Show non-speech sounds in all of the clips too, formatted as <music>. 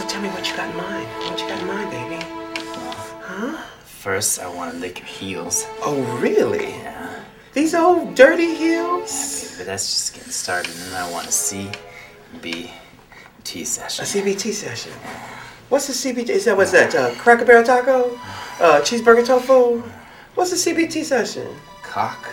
So tell me what you got in mind. What you got in mind, baby? Huh? First, I want to lick your heels. Oh, really? Yeah. These old dirty heels? Yeah, But that's just getting started, and then I want a CBT session. A CBT session. What's the CBT? Is that what's that? Uh, Cracker Barrel taco? Uh, cheeseburger tofu? What's the CBT session? Cock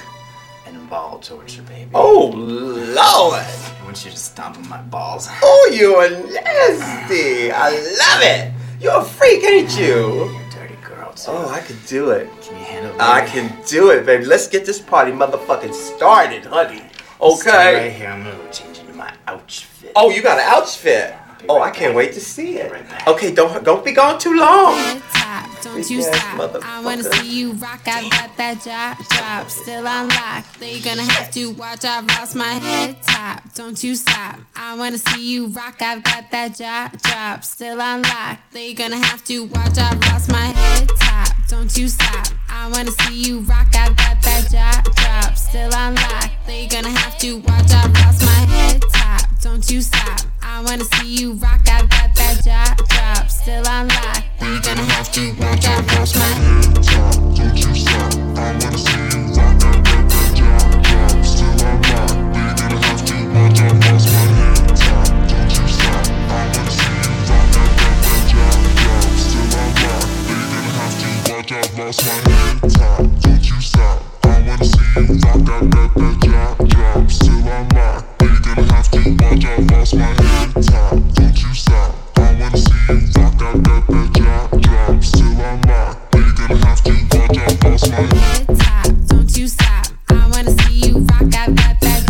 and ball torture, baby. Oh Lord! Want you to stomp on my balls. <laughs> Oh, you are nasty! I love it. You're a freak, ain't you? You dirty girl. Too. Oh, I can do it. Can you handle it? I can do it, baby. Let's get this party motherfucking started, honey. Stay right Okay. here. I'm gonna go change into my outfit. Oh, you got an outfit. Be Oh, right I can't back. wait to see it. Right back. Okay, don't don't be gone too long. Head top, don't you Big ass stop. I wanna motherfucker. see you rock. I've got that drop, drop, still on lock. They gonna have to watch. I've lost my head top. Don't you stop. I wanna see you rock. I've got that drop, drop, still on lock. They gonna have to watch. I've lost my head top. Don't you stop. I wanna see you rock. I've got that drop, drop, still on lock. They gonna have to watch. I've lost my head top. Don't you stop. I wanna see you rock. I've got that drop, drop, still on lock. They gonna have to watch. I've lost my head my head top, don't you stop. I wanna see you rock, I that drop, Still gonna have to watch out. Watch my head drop, still on lock. But you gonna have to watch, I lost my head top, don't you stop. I wanna see you rock, I got that drop, drop, still on lock. But gonna have to watch, I lost my head top. Don't you stop. I wanna see you rock. I've that drop,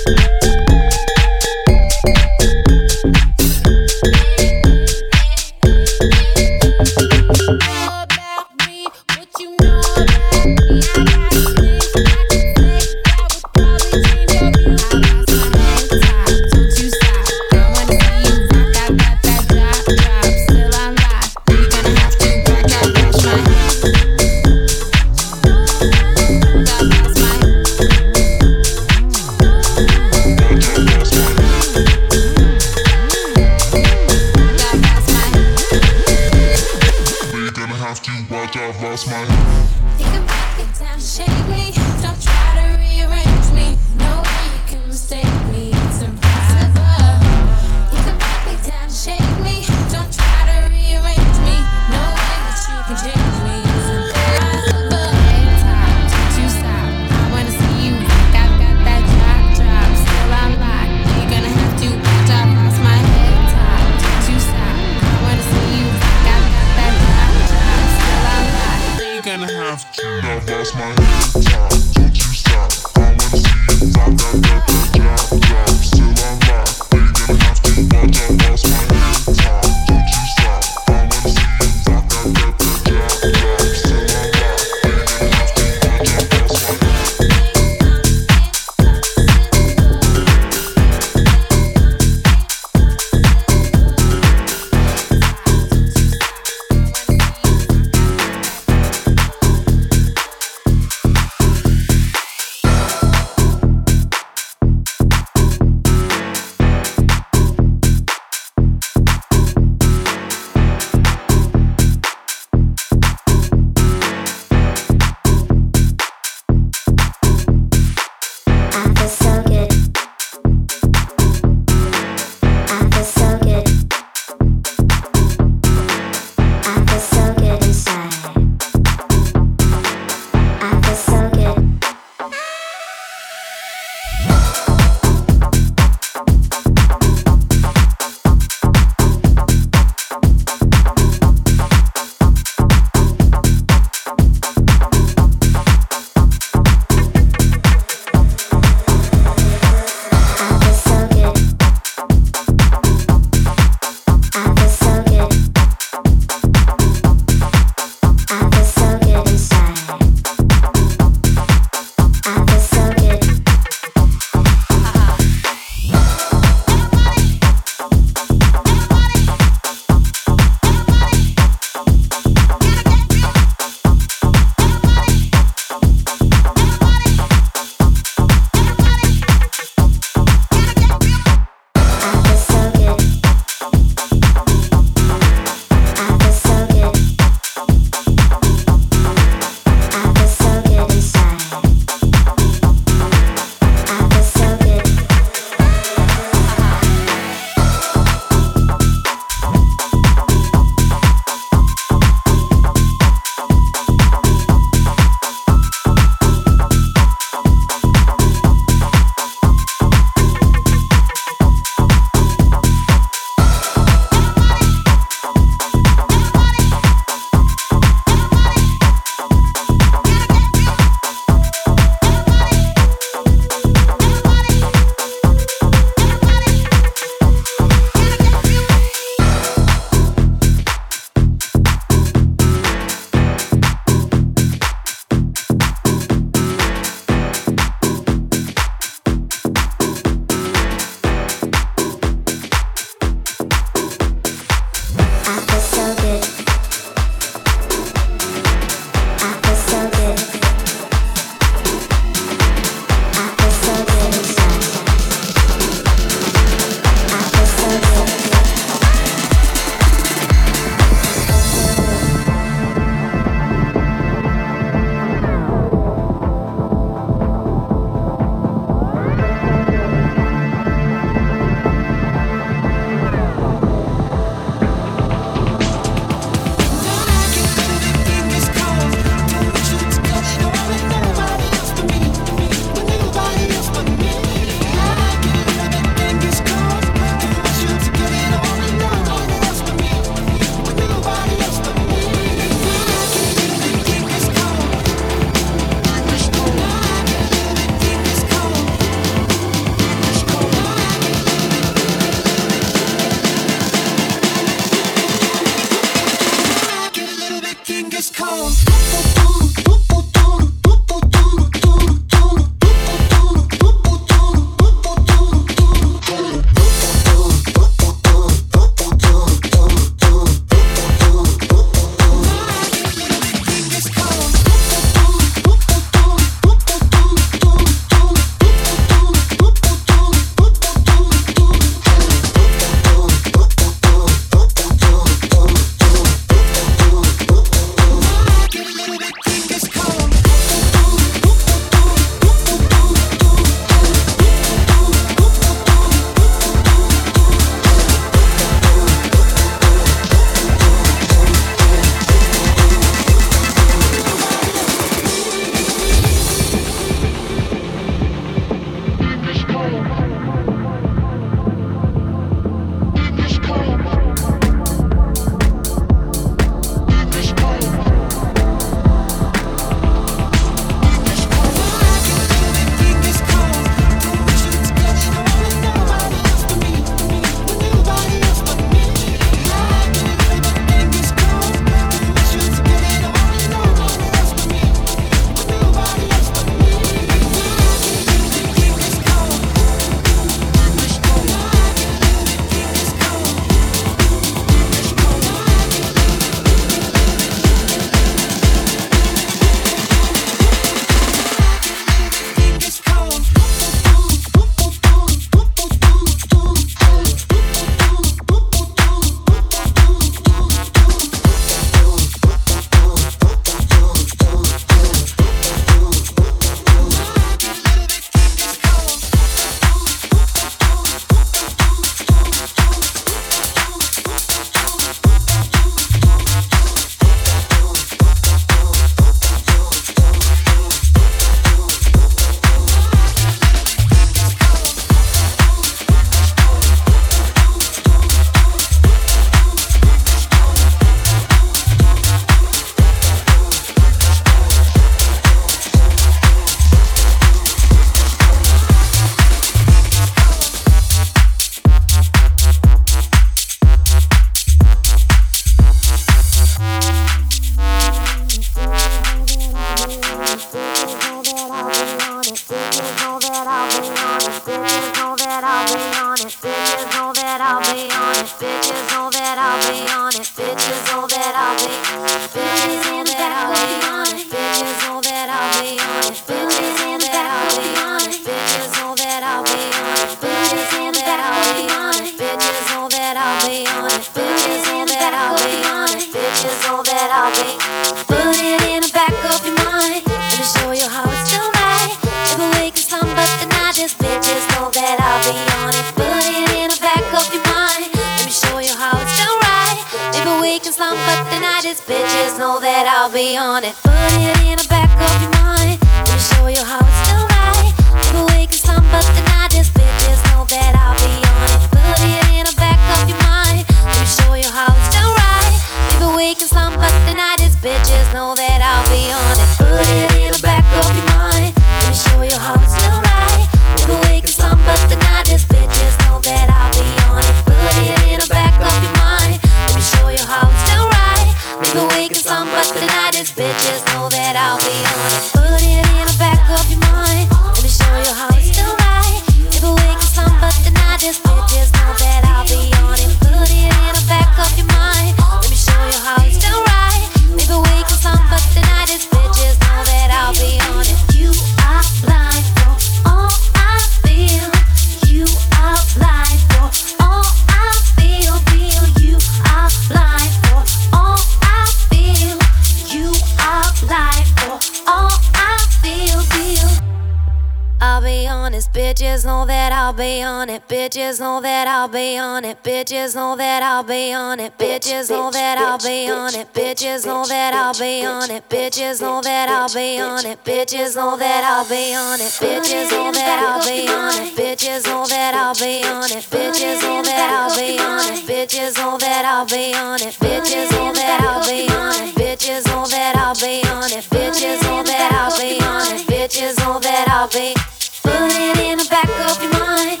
bitches know that I'll be on it, bitches know that I'll be on it, bitches know that I'll be on it, bitches know that I'll be on it, bitches know that I'll be on it, bitches know that I'll be on it, bitches know that I'll be on it, bitches know that I'll be on it, bitches know that I'll be on it, bitches know that I'll be on it, bitches know that I'll be on it, bitches know that I'll be on it, bitches know that I'll be on it, bitches know that I'll be Put it in the back of your mind.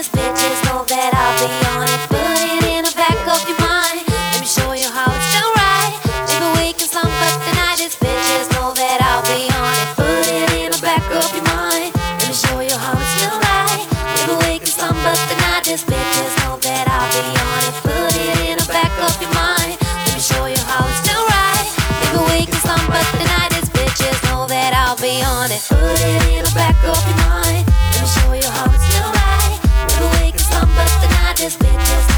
these bitches know that I'll be on it. Put it in the back of your mind. Let me show you how it's done right. Tonight these bitches know that I'll be on it. Put it in the back of your mind. Let me show you how it's done right. Tonight these bitches know that I'll be on it. Put it in the back of your mind. this bitch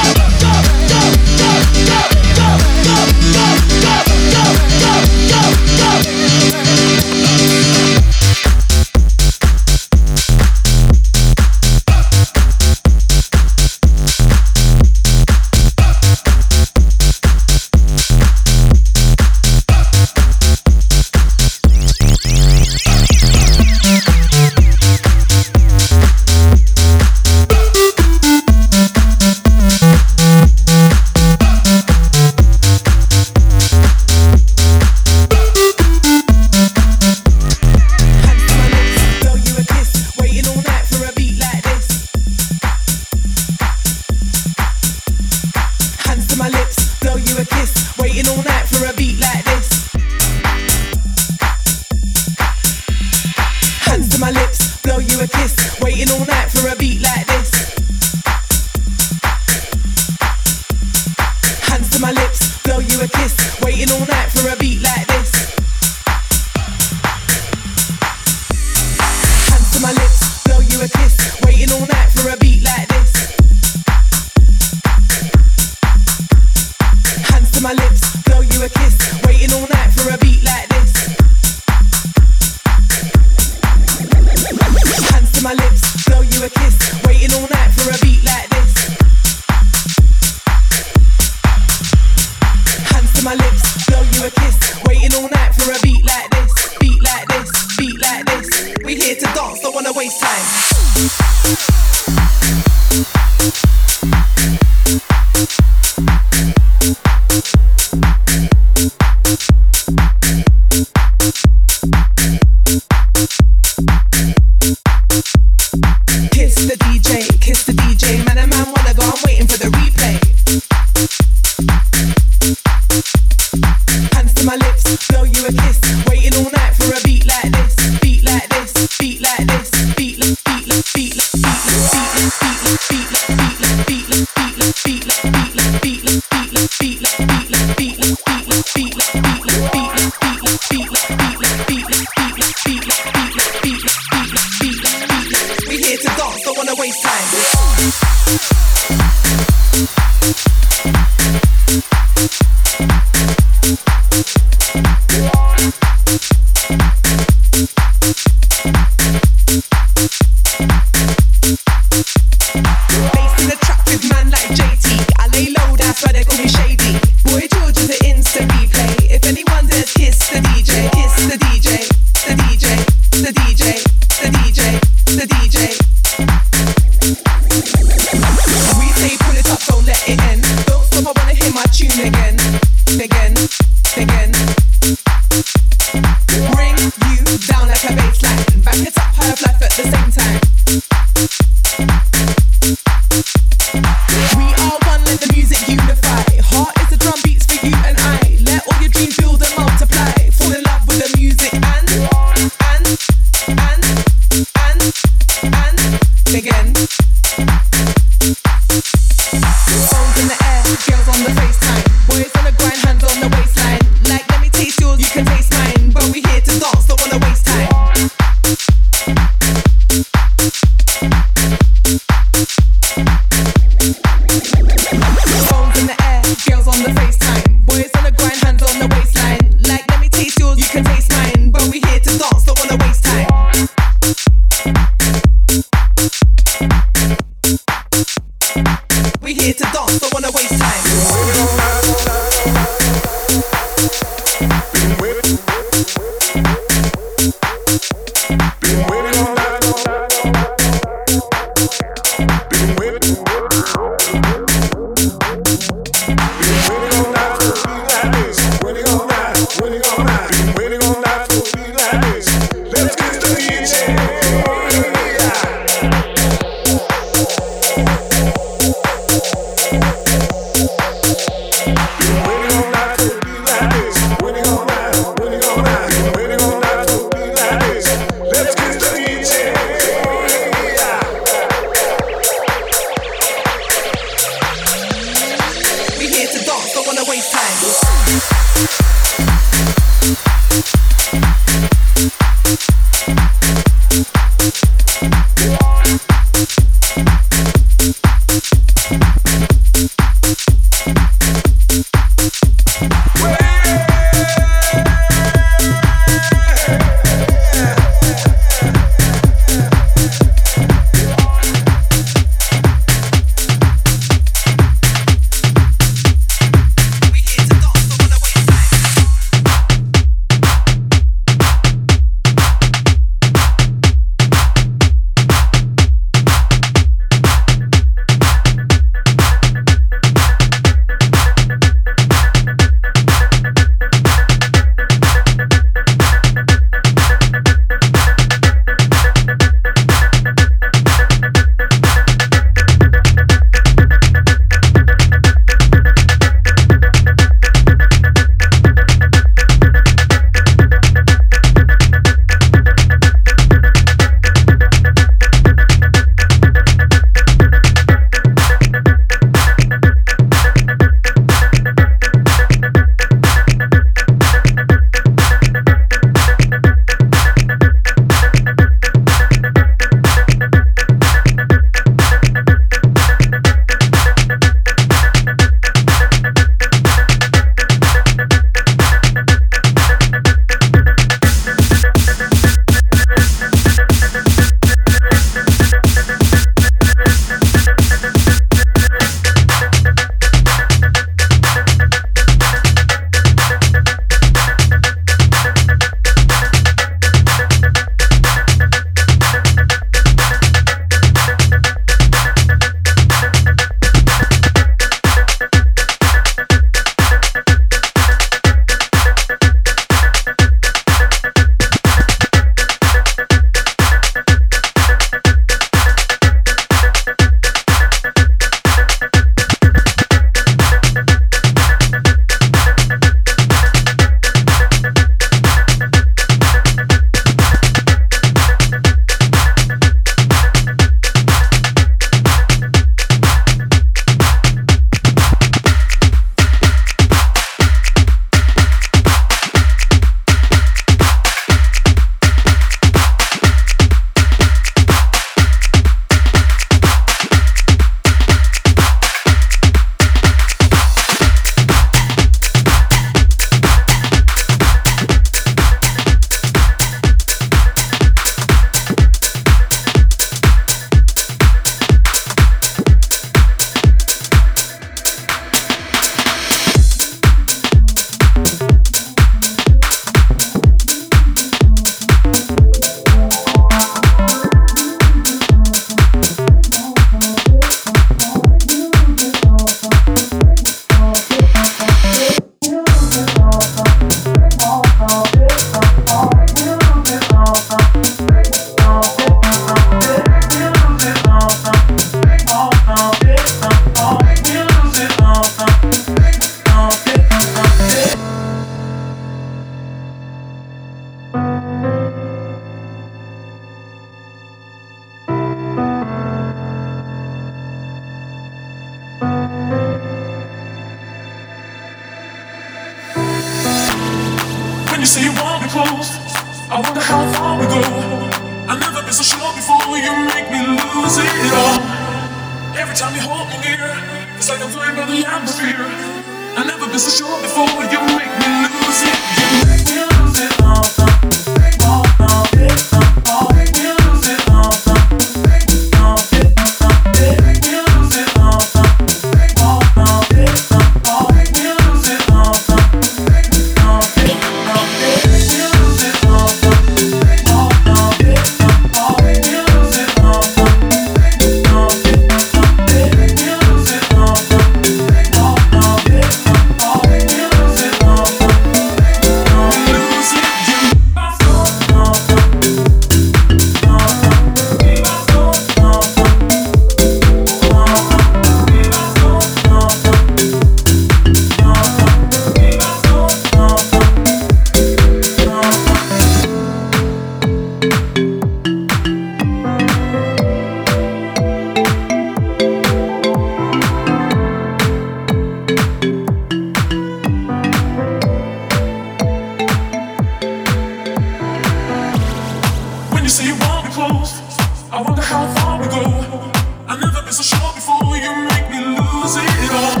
before. You make me lose it all.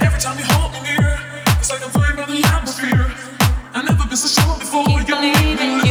Every time you hold me here, it's like I'm playing by the atmosphere. I never been so short before, you're leaving me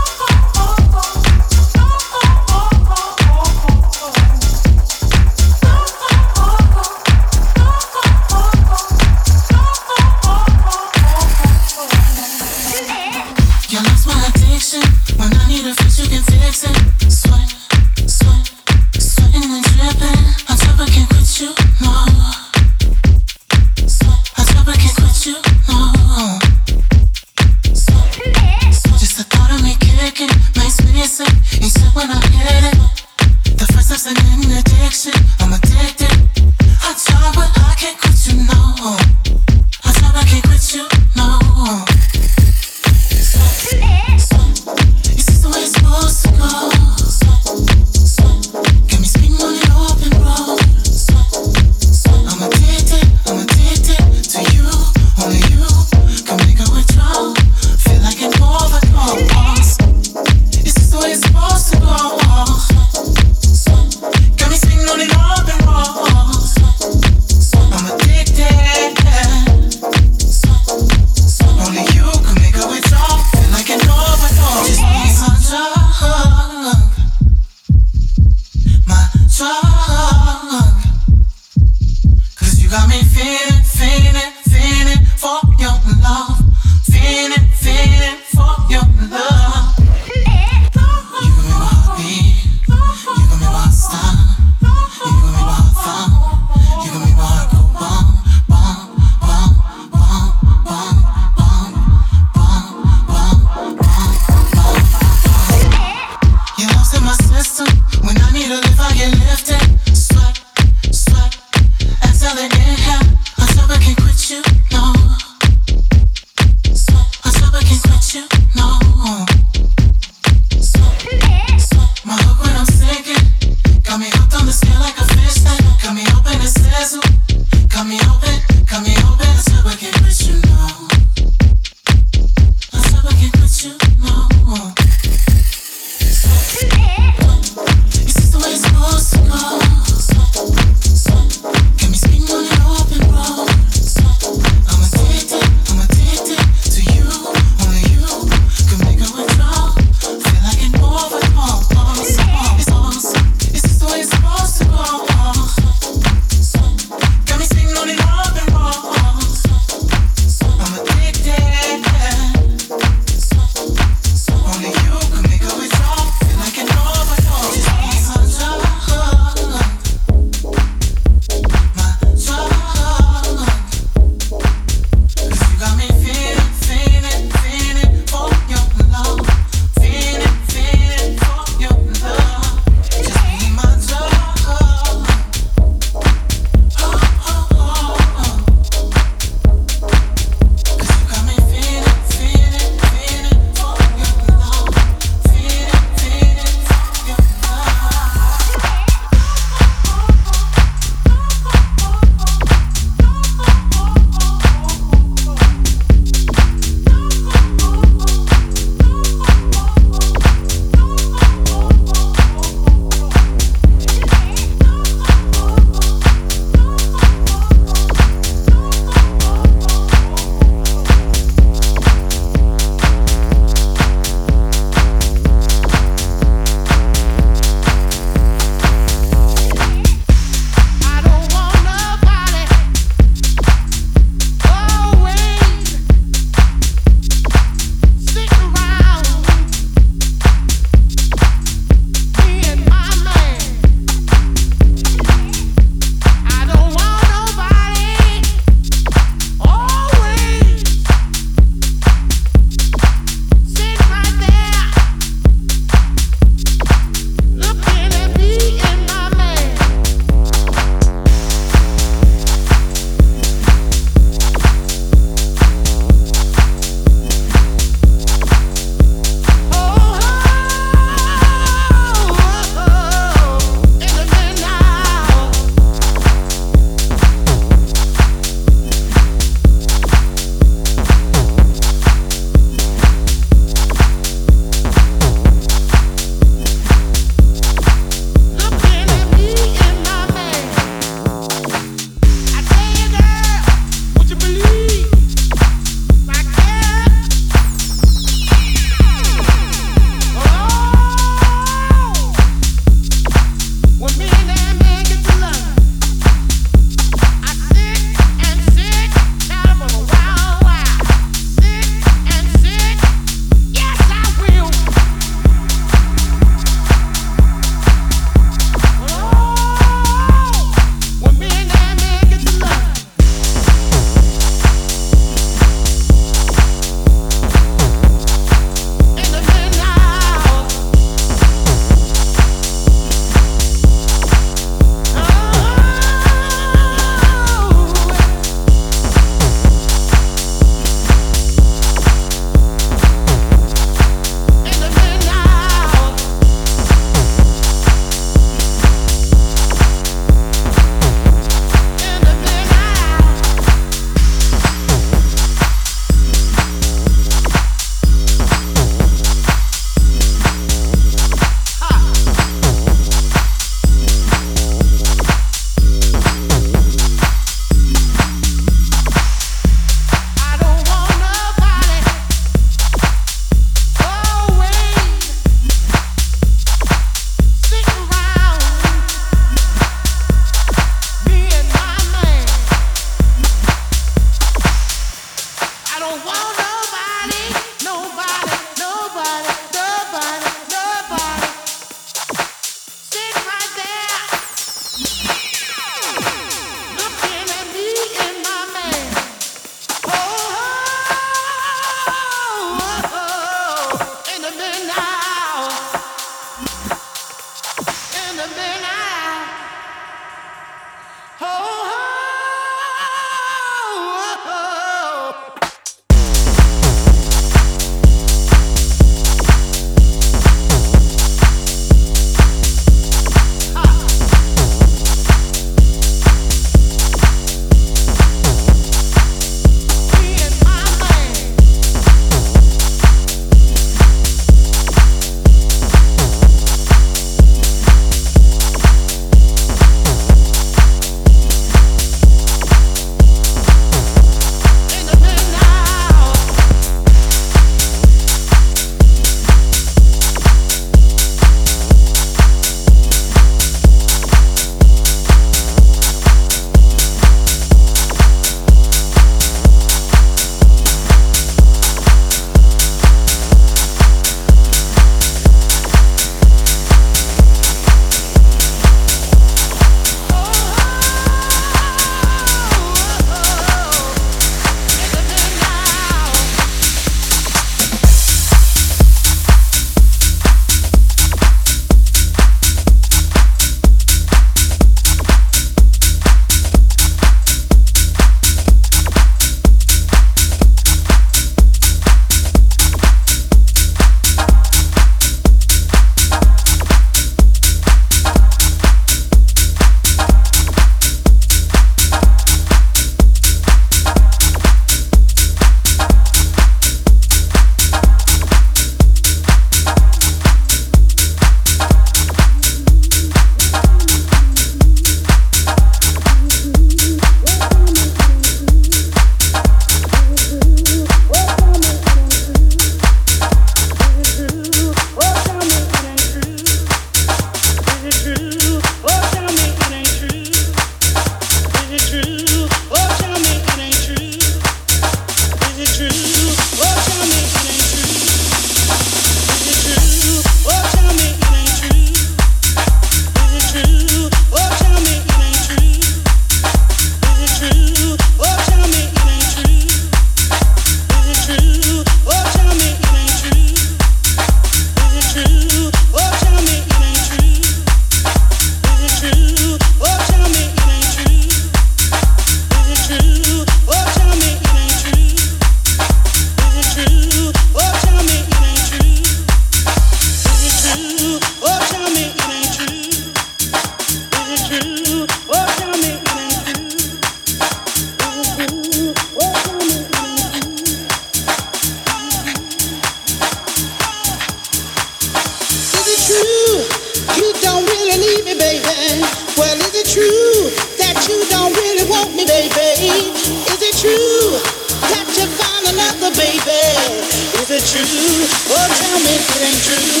different too.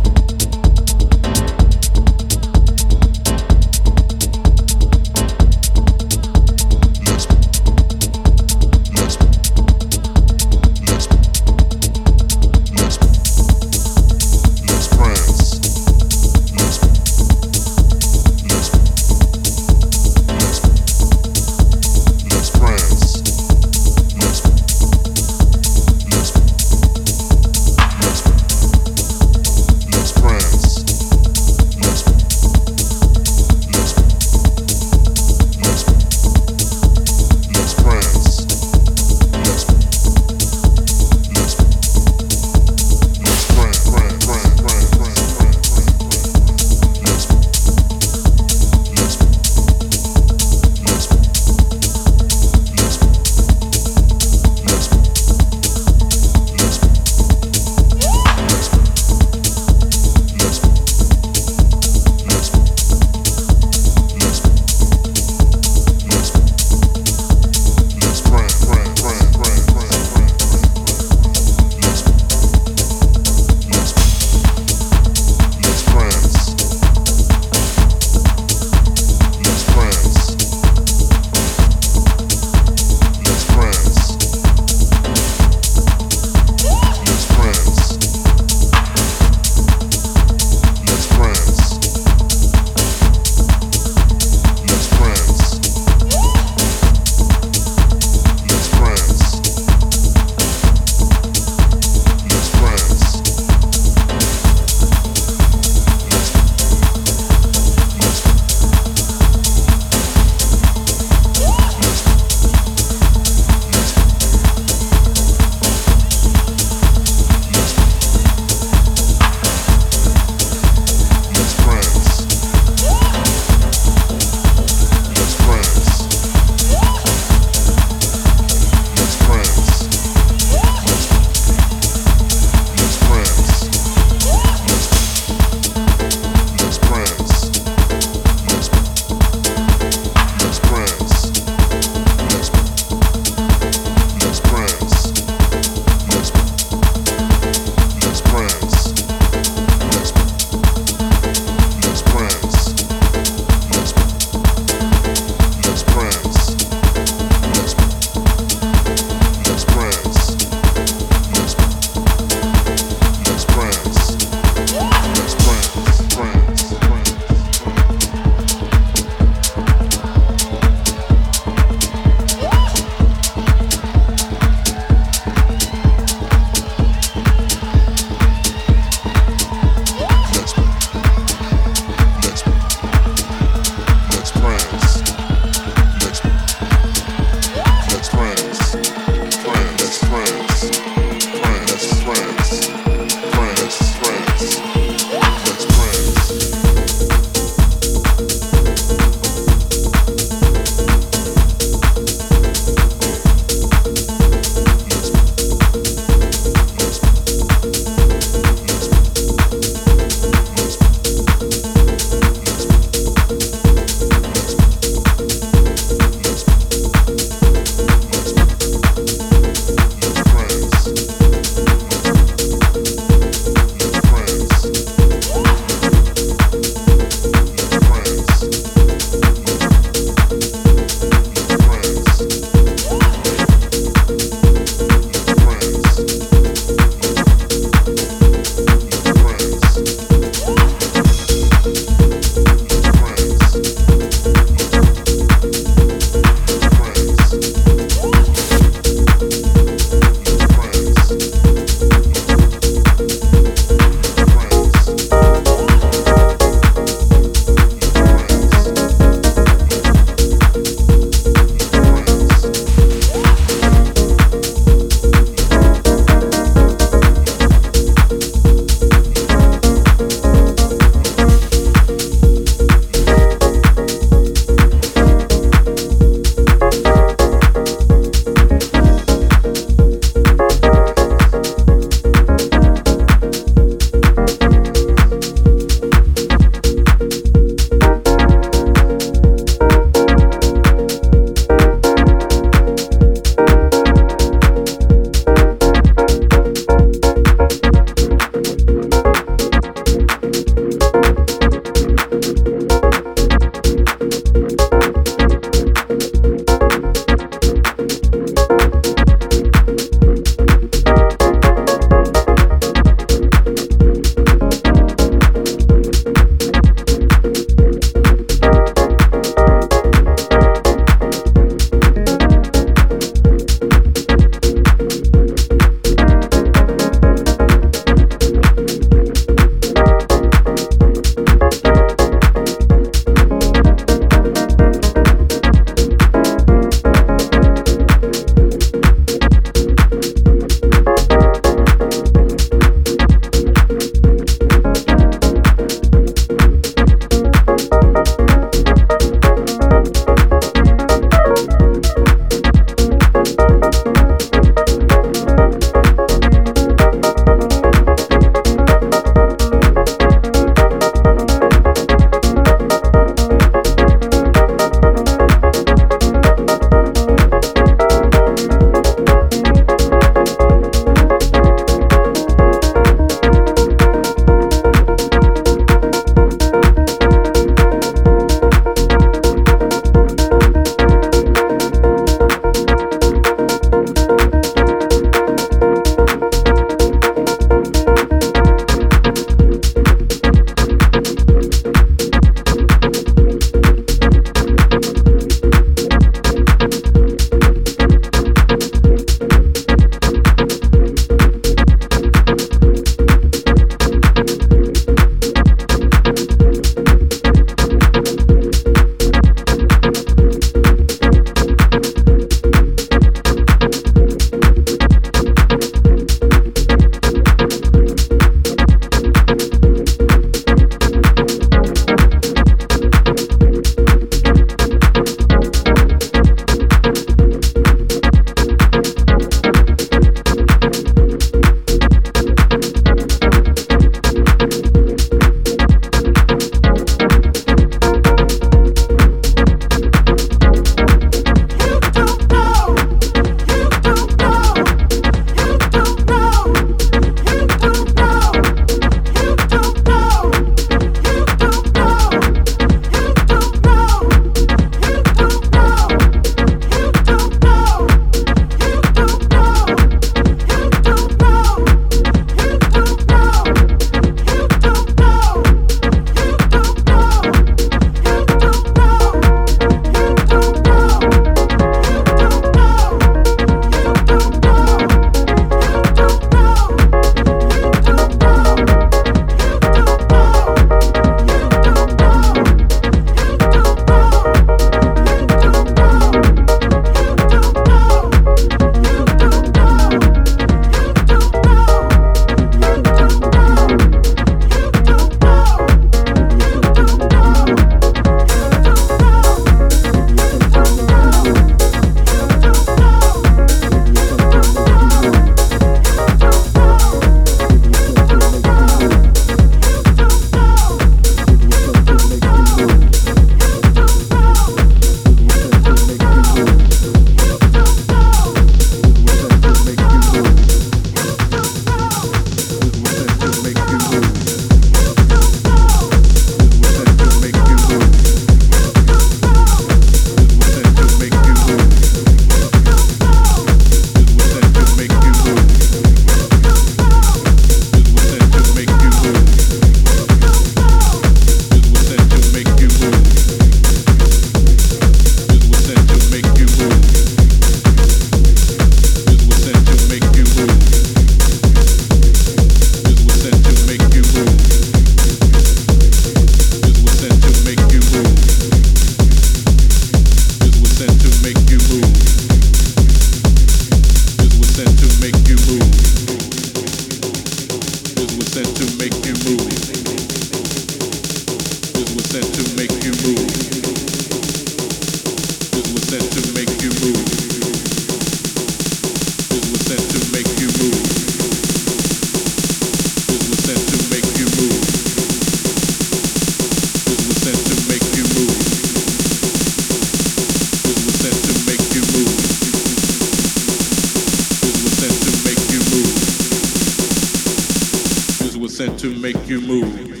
sent to make you move.